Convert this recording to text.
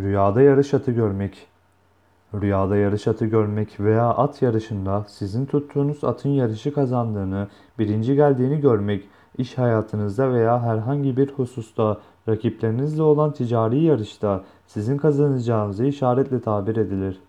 Rüyada yarış atı görmek. Rüyada yarış atı görmek veya at yarışında sizin tuttuğunuz atın yarışı kazandığını, birinci geldiğini görmek, iş hayatınızda veya herhangi bir hususta rakiplerinizle olan ticari yarışta sizin kazanacağınızı işaretle tabir edilir.